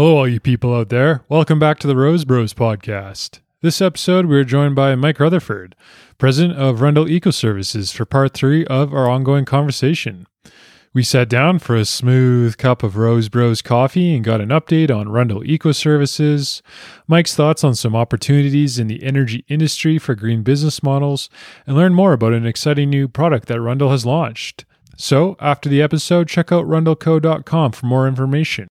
Hello, all you people out there. Welcome back to the Rose Bros podcast. This episode, we are joined by Mike Rutherford, president of Rundle Eco Services, for part three of our ongoing conversation. We sat down for a smooth cup of Rose Bros coffee and got an update on Rundle Eco Services, Mike's thoughts on some opportunities in the energy industry for green business models, and learn more about an exciting new product that Rundle has launched. So, after the episode, check out rundleco.com for more information.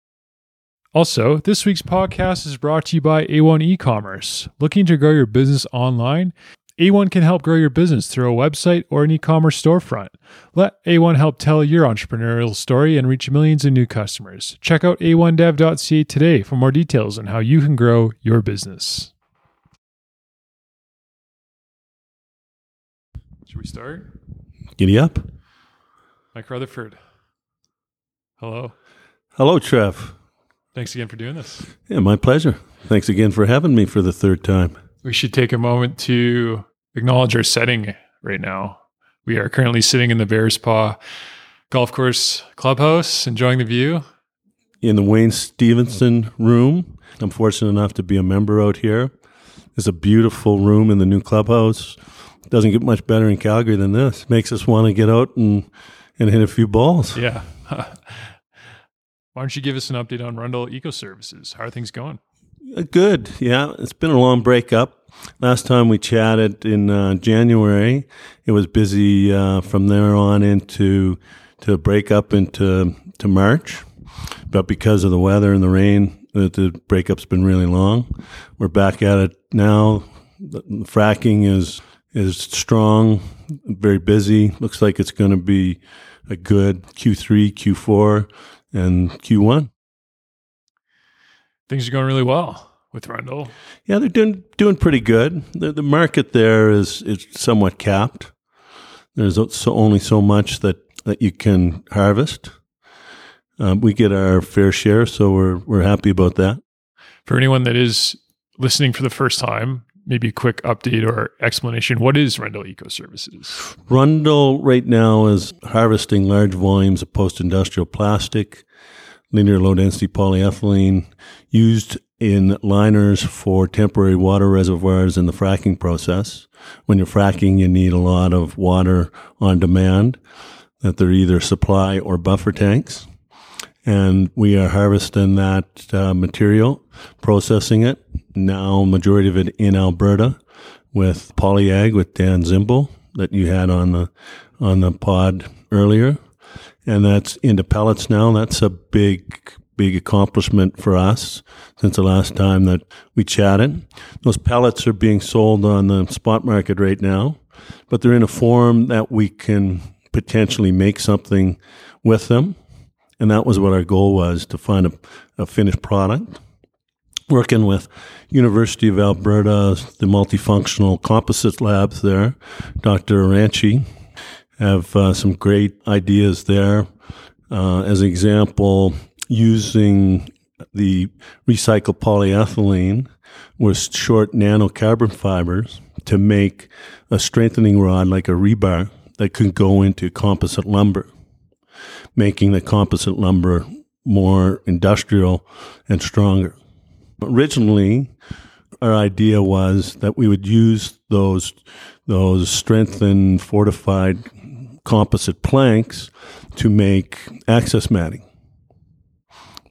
Also, this week's podcast is brought to you by A1 e-commerce. Looking to grow your business online? A1 can help grow your business through a website or an e-commerce storefront. Let A1 help tell your entrepreneurial story and reach millions of new customers. Check out a1dev.ca today for more details on how you can grow your business. Should we start? Giddy up. Mike Rutherford. Hello. Hello, Trev. Thanks again for doing this. Yeah, my pleasure. Thanks again for having me for the third time. We should take a moment to acknowledge our setting right now. We are currently sitting in the Bears Paw Golf Course Clubhouse, enjoying the view. In the Wayne Stevenson room. I'm fortunate enough to be a member out here. It's a beautiful room in the new clubhouse. Doesn't get much better in Calgary than this. Makes us want to get out and, and hit a few balls. Yeah. Why don't you give us an update on Rundle Eco Services? How are things going? Uh, Good. Yeah, it's been a long breakup. Last time we chatted in uh, January, it was busy uh, from there on into to break up into to March. But because of the weather and the rain, the, the breakup's been really long. We're back at it now. The, fracking is is strong, very busy. Looks like it's going to be a good Q3, Q4, and Q1. Things are going really well with Rundle. Yeah, they're doing doing pretty good. The, the market there is is somewhat capped. There's so, only so much that, that you can harvest. Um, we get our fair share, so we're we're happy about that. For anyone that is listening for the first time, maybe a quick update or explanation. What is Rundle Eco Services? Rundle right now is harvesting large volumes of post-industrial plastic, linear low density polyethylene used in liners for temporary water reservoirs in the fracking process. When you're fracking, you need a lot of water on demand that they're either supply or buffer tanks. And we are harvesting that uh, material, processing it. Now, majority of it in Alberta with Polyag with Dan Zimble that you had on the on the pod earlier, and that's into pellets now. That's a big big accomplishment for us since the last time that we chatted. Those pellets are being sold on the spot market right now, but they're in a form that we can potentially make something with them. And that was what our goal was to find a, a finished product. Working with University of Alberta, the multifunctional composites labs there, Dr. Ayranci, have uh, some great ideas there. Uh, as an example, using the recycled polyethylene with short nanocarbon fibers to make a strengthening rod like a rebar that could go into composite lumber, making the composite lumber more industrial and stronger. Originally, our idea was that we would use those those strengthened, fortified composite planks to make access matting,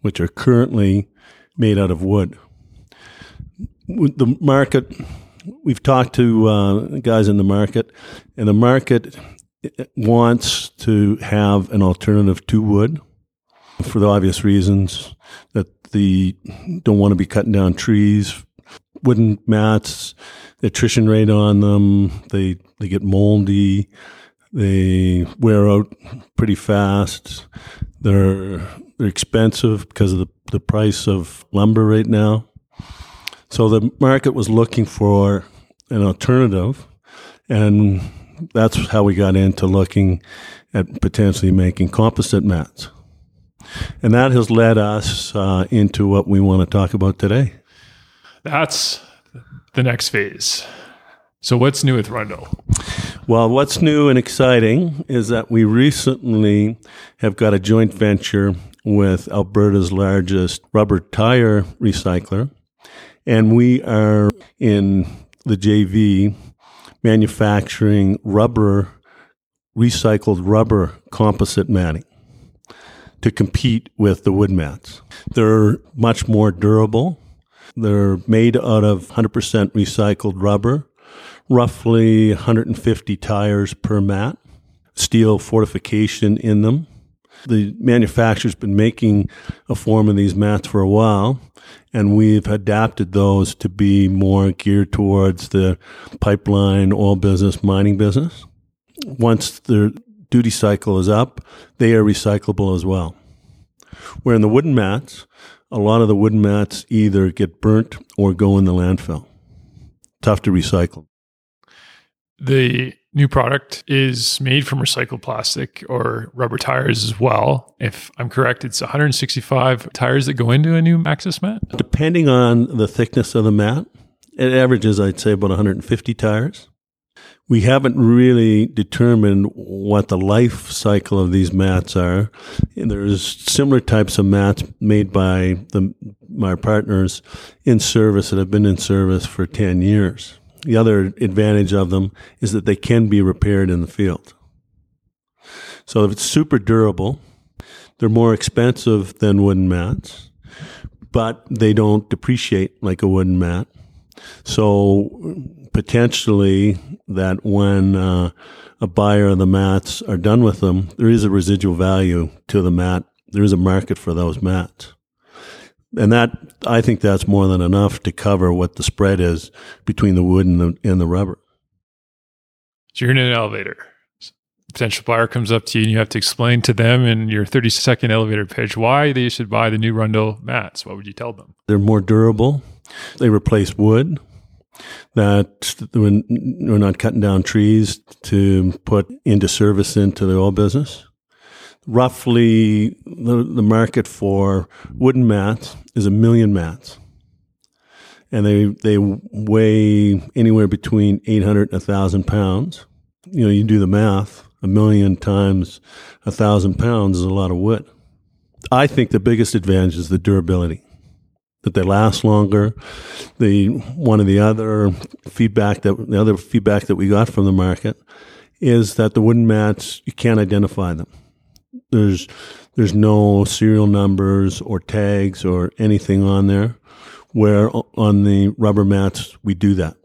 which are currently made out of wood. The market, we've talked to uh, guys in the market, and the market wants to have an alternative to wood for the obvious reasons that the don't want to be cutting down trees, wooden mats, attrition rate on them, they they get moldy, they wear out pretty fast. They're they're expensive because of the, the price of lumber right now. So the market was looking for an alternative, and that's how we got into looking at potentially making composite mats. And that has led us uh, into what we want to talk about today. That's the next phase. So, what's new with Rundle? Well, what's new and exciting is that we recently have got a joint venture with Alberta's largest rubber tire recycler. And we are in the JV manufacturing rubber, recycled rubber composite matting to compete with the wood mats. They're much more durable. They're made out of 100% recycled rubber, roughly 150 tires per mat, steel fortification in them. The manufacturer's been making a form of these mats for a while, and we've adapted those to be more geared towards the pipeline, oil business, mining business. Once their duty cycle is up, they are recyclable as well. Where in the wooden mats, a lot of the wooden mats either get burnt or go in the landfill. Tough to recycle. The new product is made from recycled plastic or rubber tires as well. If I'm correct, it's 165 tires that go into a new Access mat. Depending on the thickness of the mat, it averages, I'd say, about 150 tires. We haven't really determined what the life cycle of these mats are. And there's similar types of mats made by the, my partners in service that have been in service for 10 years. The other advantage of them is that they can be repaired in the field. So if it's super durable, they're more expensive than wooden mats, but they don't depreciate like a wooden mat. So potentially that when uh, a buyer of the mats are done with them, there is a residual value to the mat. There is a market for those mats. And that, I think that's more than enough to cover what the spread is between the wood and the, and the rubber. So you're in an elevator. Potential buyer comes up to you and you have to explain to them in your 30 second elevator pitch why they should buy the new Rundle mats. What would you tell them? They're more durable. They replace wood that we're not cutting down trees to put into service into the oil business. Roughly, the, the market for wooden mats is a million mats. And they, they weigh anywhere between 800 and 1,000 pounds. You know, you do the math, a million times a thousand pounds is a lot of wood. I think the biggest advantage is the durability that they last longer. The one of the other feedback that the other feedback that we got from the market is that the wooden mats you can't identify them. There's there's no serial numbers or tags or anything on there. Where on the rubber mats we do that.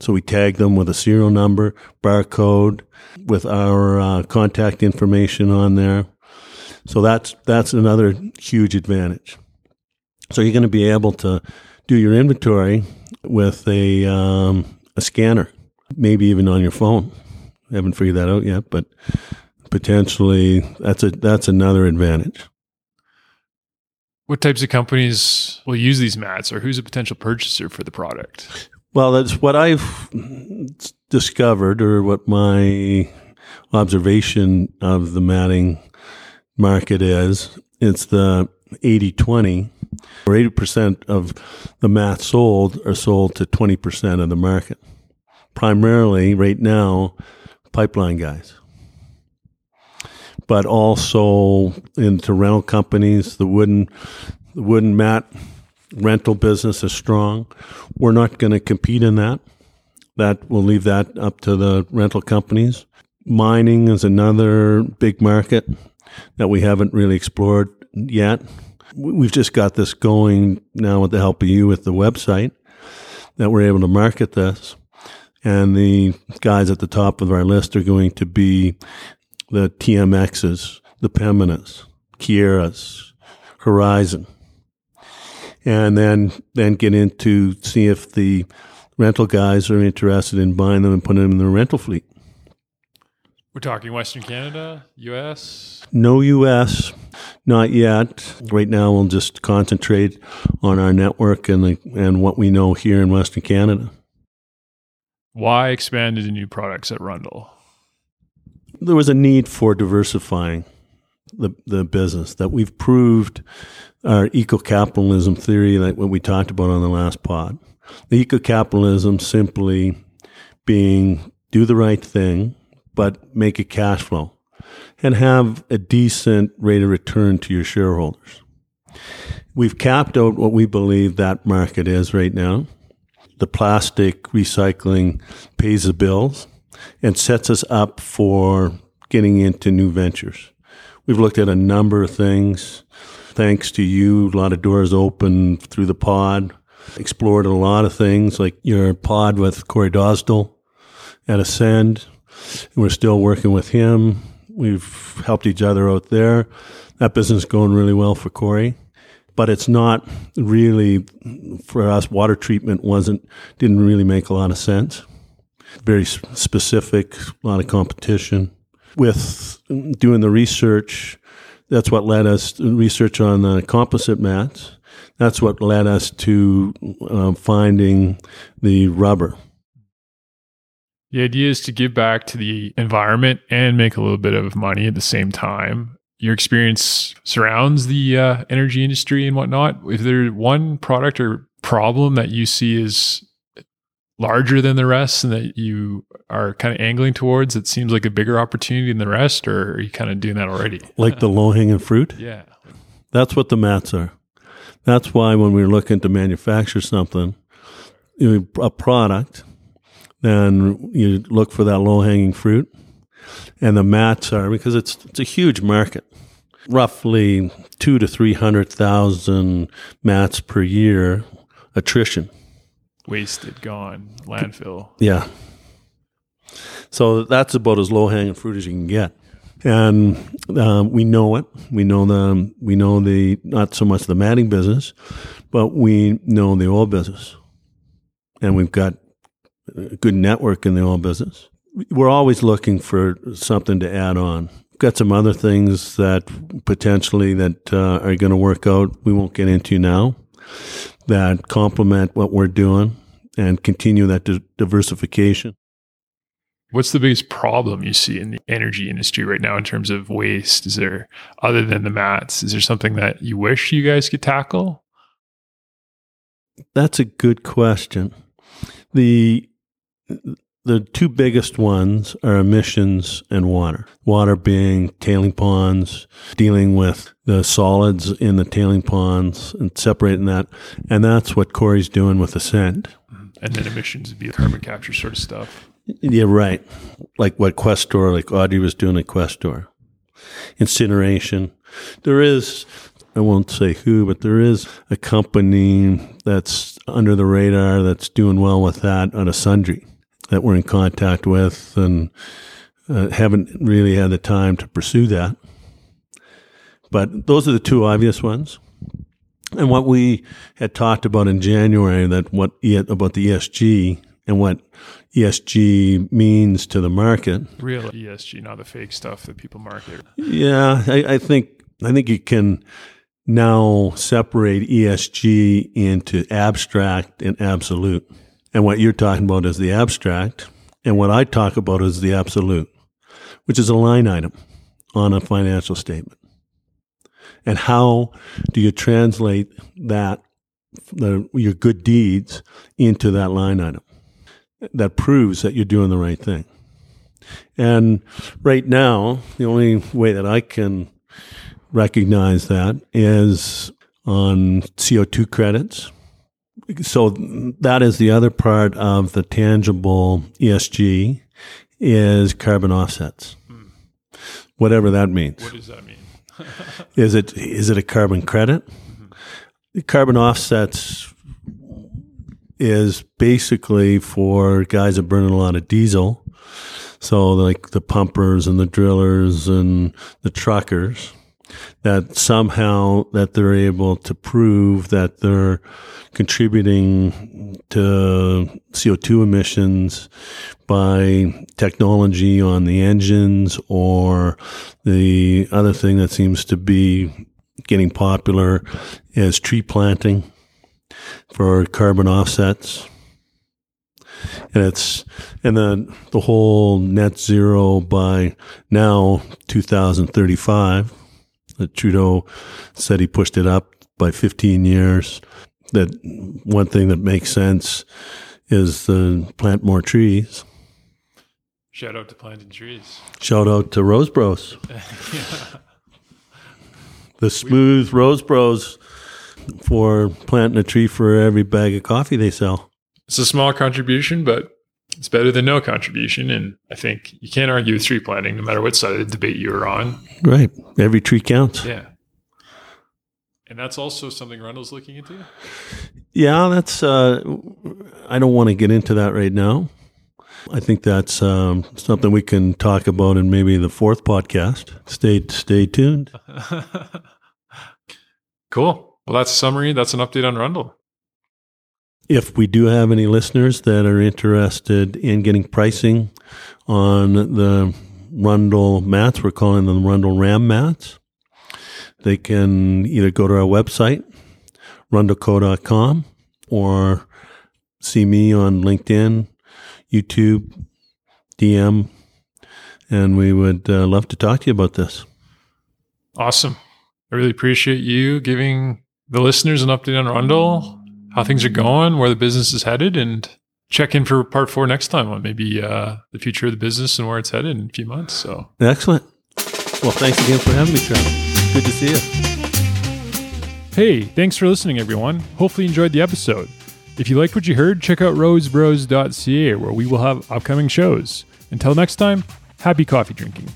So we tag them with a serial number, barcode, with our uh, contact information on there. So that's that's another huge advantage. So you're going to be able to do your inventory with a um, a scanner, maybe even on your phone. I haven't figured that out yet, but potentially that's a that's another advantage. What types of companies will use these mats, or who's a potential purchaser for the product? Well, that's what I've discovered, or what my observation of the matting market is. It's the 80 20 or 80% of the mats sold are sold to 20% of the market. Primarily, right now, pipeline guys. But also into rental companies, the wooden, the wooden mat rental business is strong. We're not going to compete in that. That we'll leave that up to the rental companies. Mining is another big market that we haven't really explored yet we've just got this going now with the help of you with the website that we're able to market this. And the guys at the top of our list are going to be the TMXs, the Pembinas, Keyeras, Horizon. And then, then get into see if the rental guys are interested in buying them and putting them in their rental fleet. We're talking Western Canada, US? No US, not yet. Right now, we'll just concentrate on our network and, the, and what we know here in Western Canada. Why expand into new products at Rundle? There was a need for diversifying the, the business, that we've proved our eco capitalism theory, like what we talked about on the last pod. The eco capitalism simply being do the right thing but make it cash flow. and have a decent rate of return to your shareholders. We've capped out what we believe that market is right now. The plastic recycling pays the bills and sets us up for getting into new ventures. We've looked at a number of things. Thanks to you, a lot of doors open through the pod. Explored a lot of things like your pod with Corey Dosdall at Ascend. We're still working with him. We've helped each other out there. That business is going really well for Corey. But it's not really for us. Water treatment wasn't didn't really make a lot of sense. Very specific, a lot of competition. With doing the research, that's what led us research on the composite mats. That's what led us to uh, finding the rubber. The idea is to give back to the environment and make a little bit of money at the same time. Your experience surrounds the uh, energy industry and whatnot. If there's one product or problem that you see is larger than the rest and that you are kind of angling towards it seems like a bigger opportunity than the rest or are you kind of doing that already? Like the low hanging fruit? Yeah. That's what the mats are. That's why when we're looking to manufacture something a product then you look for that low hanging fruit and the mats are because it's it's a huge market. Roughly two to three hundred thousand mats per year attrition wasted, gone, landfill. Yeah. So that's about as low hanging fruit as you can get, and um, we know it. We know the we know the not so much the matting business, but we know the oil business, and we've got a good network in the oil business. We're always looking for something to add on. We've got some other things that potentially that uh, are going to work out. We won't get into now that complement what we're doing and continue that di- diversification. What's the biggest problem you see in the energy industry right now in terms of waste? Is there, other than the mats, is there something that you wish you guys could tackle? That's a good question. The the two biggest ones are emissions and water. Water being tailing ponds, dealing with the solids in the tailing ponds and separating that. And that's what Corey's doing with Ascend. Mm-hmm. And then emissions would be carbon capture sort of stuff. Yeah, right. Like what Questor, like Audrey was doing at Questor. Incineration. There is, I won't say who, but there is a company that's under the radar that's doing well with that on a sundry that we're in contact with and uh, haven't really had the time to pursue that. But those are the two obvious ones. And what we had talked about in January that what about the ESG and what ESG means to the market. Real ESG, not the fake stuff that people market. Yeah, I, I think I think you can now separate ESG into abstract and absolute. And what you're talking about is the abstract. And what I talk about is the absolute, which is a line item on a financial statement. And how do you translate that, the, your good deeds into that line item that proves that you're doing the right thing? And right now, the only way that I can recognize that is on CO2 credits so that is the other part of the tangible ESG is carbon offsets. Mm. Whatever that means. What does that mean? is it is it a carbon credit? Mm-hmm. Carbon offsets is basically for guys that burn a lot of diesel. So like the pumpers and the drillers and the truckers that somehow that they're able to prove that they're contributing to CO2 emissions by technology on the engines or the other thing that seems to be getting popular is tree planting for carbon offsets. And it's and then the whole net zero by now 2035 that Trudeau said he pushed it up by 15 years. That one thing that makes sense is to plant more trees. Shout out to planting trees. Shout out to Rose Bros. The smooth Rose Bros for planting a tree for every bag of coffee they sell. It's a small contribution, but it's better than no contribution. And I think you can't argue with tree planting no matter what side of the debate you're on. Right. Every tree counts. Yeah. And that's also something Rundle's looking into. Yeah, that's. Uh, I don't want to get into that right now. I think that's um, something we can talk about in maybe the fourth podcast. Stay stay tuned. cool. Well, that's a summary. That's an update on Rundle. If we do have any listeners that are interested in getting pricing on the Rundle mats, we're calling them Rundle Ram mats. They can either go to our website, rundleco.com, or see me on LinkedIn, YouTube, DM, and we would uh, love to talk to you about this. Awesome. I really appreciate you giving the listeners an update on Rundle, how things are going, where the business is headed, and check in for part four next time on maybe uh, the future of the business and where it's headed in a few months. So excellent. Well, thanks again for having me, Trevor. Good to see you. Hey, thanks for listening, everyone. Hopefully, you enjoyed the episode. If you liked what you heard, check out rosebros.ca where we will have upcoming shows. Until next time, happy coffee drinking.